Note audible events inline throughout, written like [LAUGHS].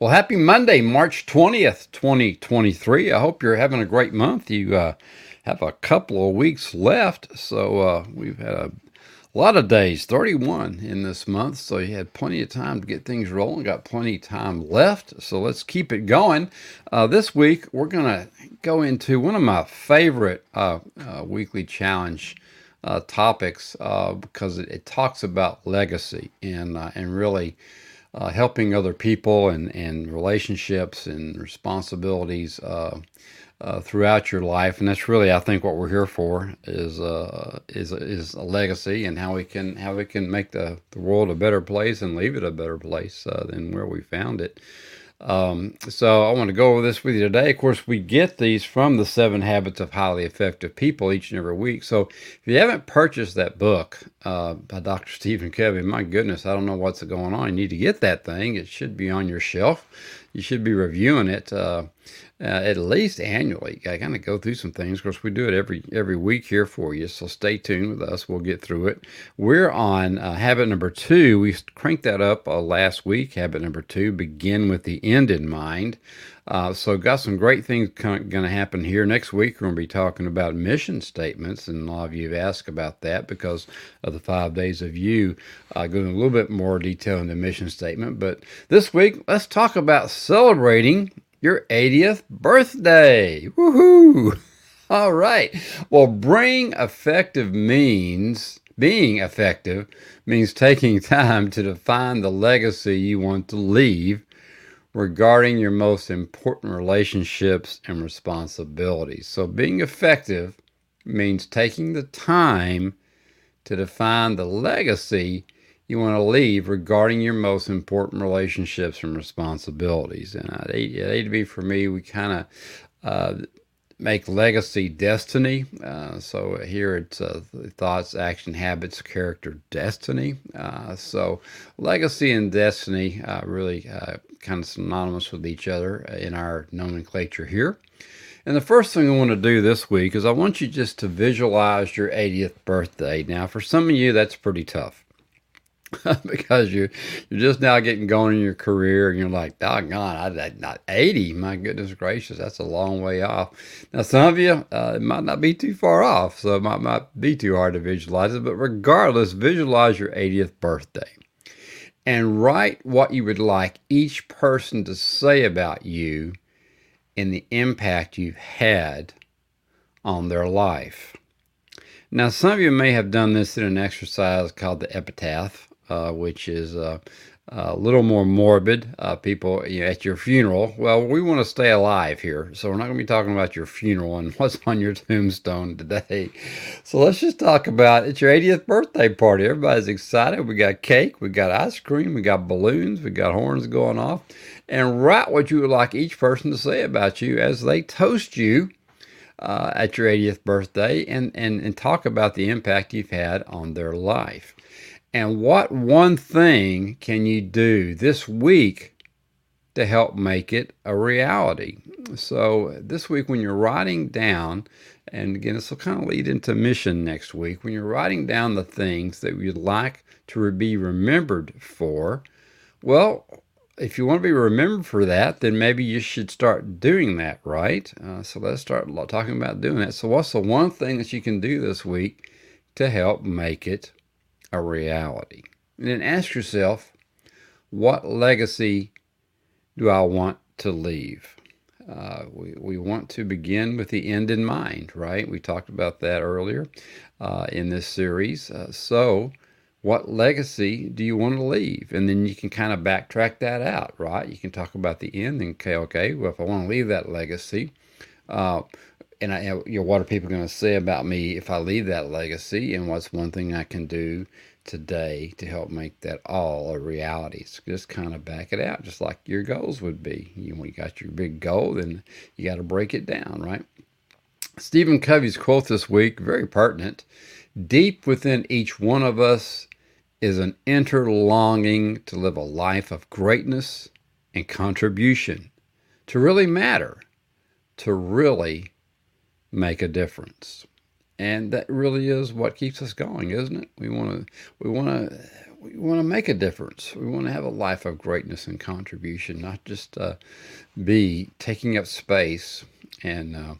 Well, happy Monday, March 20th, 2023. I hope you're having a great month. You uh, have a couple of weeks left. So uh, we've had a lot of days, 31 in this month. So you had plenty of time to get things rolling, got plenty of time left. So let's keep it going. Uh, this week, we're going to go into one of my favorite uh, uh, weekly challenge. Uh, topics because it, it, talks about legacy and and really uh, helping other people and, and relationships and responsibilities uh, uh, throughout your life, and that's really, I think, what we're here for is uh, is is a legacy and how we can how we can make the, the world a better place and leave it a better place uh, than where we found it. Um, so I want to go over this with you today. Of course, we get these from the Seven Habits of Highly Effective People each and every week. So if you haven't purchased that book uh, by Dr. [LAUGHS] Stephen Covey, my goodness, I don't know what's going on. You need to get that thing. It should be on your shelf. You should be reviewing it. Uh, uh, at least annually. I kind of go through some things. Of course, we do it every every week here for you. So stay tuned with us. We'll get through it. We're on uh, habit number two. We cranked that up uh, last week. Habit number two: begin with the end in mind. Uh, so, got some great things going to happen here next week. We're going to be talking about mission statements, and a lot of you have asked about that because of the five days of you. Uh, go into a little bit more detail in the mission statement. But this week, let's talk about celebrating your 80th birthday. Woohoo! [LAUGHS] All right. Well, being effective means being effective means taking [LAUGHS] time to define the legacy you want to leave regarding your most important relationships and responsibilities. So, being effective means taking the time to define the legacy you want to leave regarding your most important relationships and responsibilities. And at A2B, for me, we kind of uh, make legacy destiny. Uh, so here it's uh, thoughts, action, habits, character, destiny. Uh, so legacy and destiny uh, really uh, kind of synonymous with each other in our nomenclature here. And the first thing I want to do this week is I want you just to visualize your 80th birthday. Now, for some of you, that's pretty tough. [LAUGHS] because you you're just now getting going in your career and you're like, doggone, I, I not 80. My goodness gracious, that's a long way off. Now, some of you, uh, it might not be too far off, so it might not be too hard to visualize it. But regardless, visualize your 80th birthday and write what you would like each person to say about you and the impact you've had on their life. Now, some of you may have done this in an exercise called the epitaph uh, which is uh, a little more morbid. Uh, people you know, at your funeral. Well, we want to stay alive here, so we're not going to be talking about your funeral and [LAUGHS] what's on your tombstone today. So let's just talk about it's your 80th birthday party. Everybody's excited. We got cake, we got ice cream, we got balloons, we got horns going off, and write what you would like each person to say about you as they toast you. Uh, at your 80th birthday and, and, and talk about the impact you've had on their life. And what one thing can you do this week to help make it a reality? So, this week, when you're writing down, and again, this will kind of lead into mission next week, when you're writing down the things that you'd like to be remembered for, well, if you want to be remembered for that, then maybe you should start doing that, right? Uh, so let's start talking about doing that. So, what's the one thing that you can do this week to help make it a reality. And then ask yourself, what legacy do I want to leave? Uh, we, we want to begin with the end in mind, right? We talked about that earlier uh, in this series. Uh, so, what legacy do you want to leave? And then you can kind of backtrack that out, right? You can talk about the end and okay, okay, well, if I want to leave that legacy, uh, and I, uh, you know, what are people going to say about me if I leave that legacy? And what's one thing I can do today to help make that all a reality? So just kind of back it out, just like your goals would be. You, when you got your big goal, then you got to break it down, right? Stephen Covey's quote this week, very pertinent. Deep within each one of us is an inner longing to live a life of greatness and contribution, to really matter, to really make a difference. And that really is what keeps us going, isn't it? We want to we want to we want to make a difference. We want to have a life of greatness and contribution, not just uh, be taking up space and uh,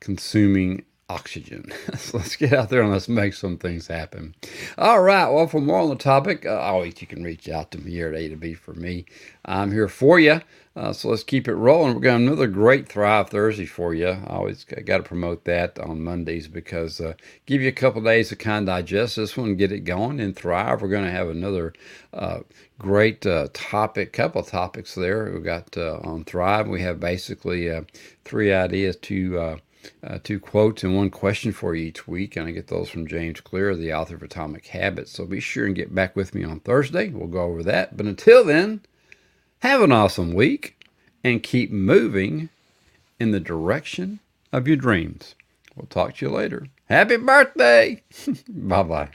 consuming oxygen. [LAUGHS] so let's get out there and let's make some things happen. All right. Well, for more on the topic, uh, always you can reach out to me here at A to B for me. I'm here for you. Uh, so let's keep it rolling. We're going another great Thrive Thursday for you. I always got to promote that on Mondays because uh, give you a couple days to kind of digest this one, get it going, and thrive. We're going to have another uh, great uh, topic, couple topics there. We got uh, on Thrive. We have basically uh, three ideas to uh, two quotes and one question for you each week. And I get those from James Clear, the author of Atomic Habits. So be sure and get back with me on Thursday. We'll go over that. But until then, have an awesome week and keep moving in the direction of your dreams. We'll talk to you later. Happy birthday! [LAUGHS] bye bye.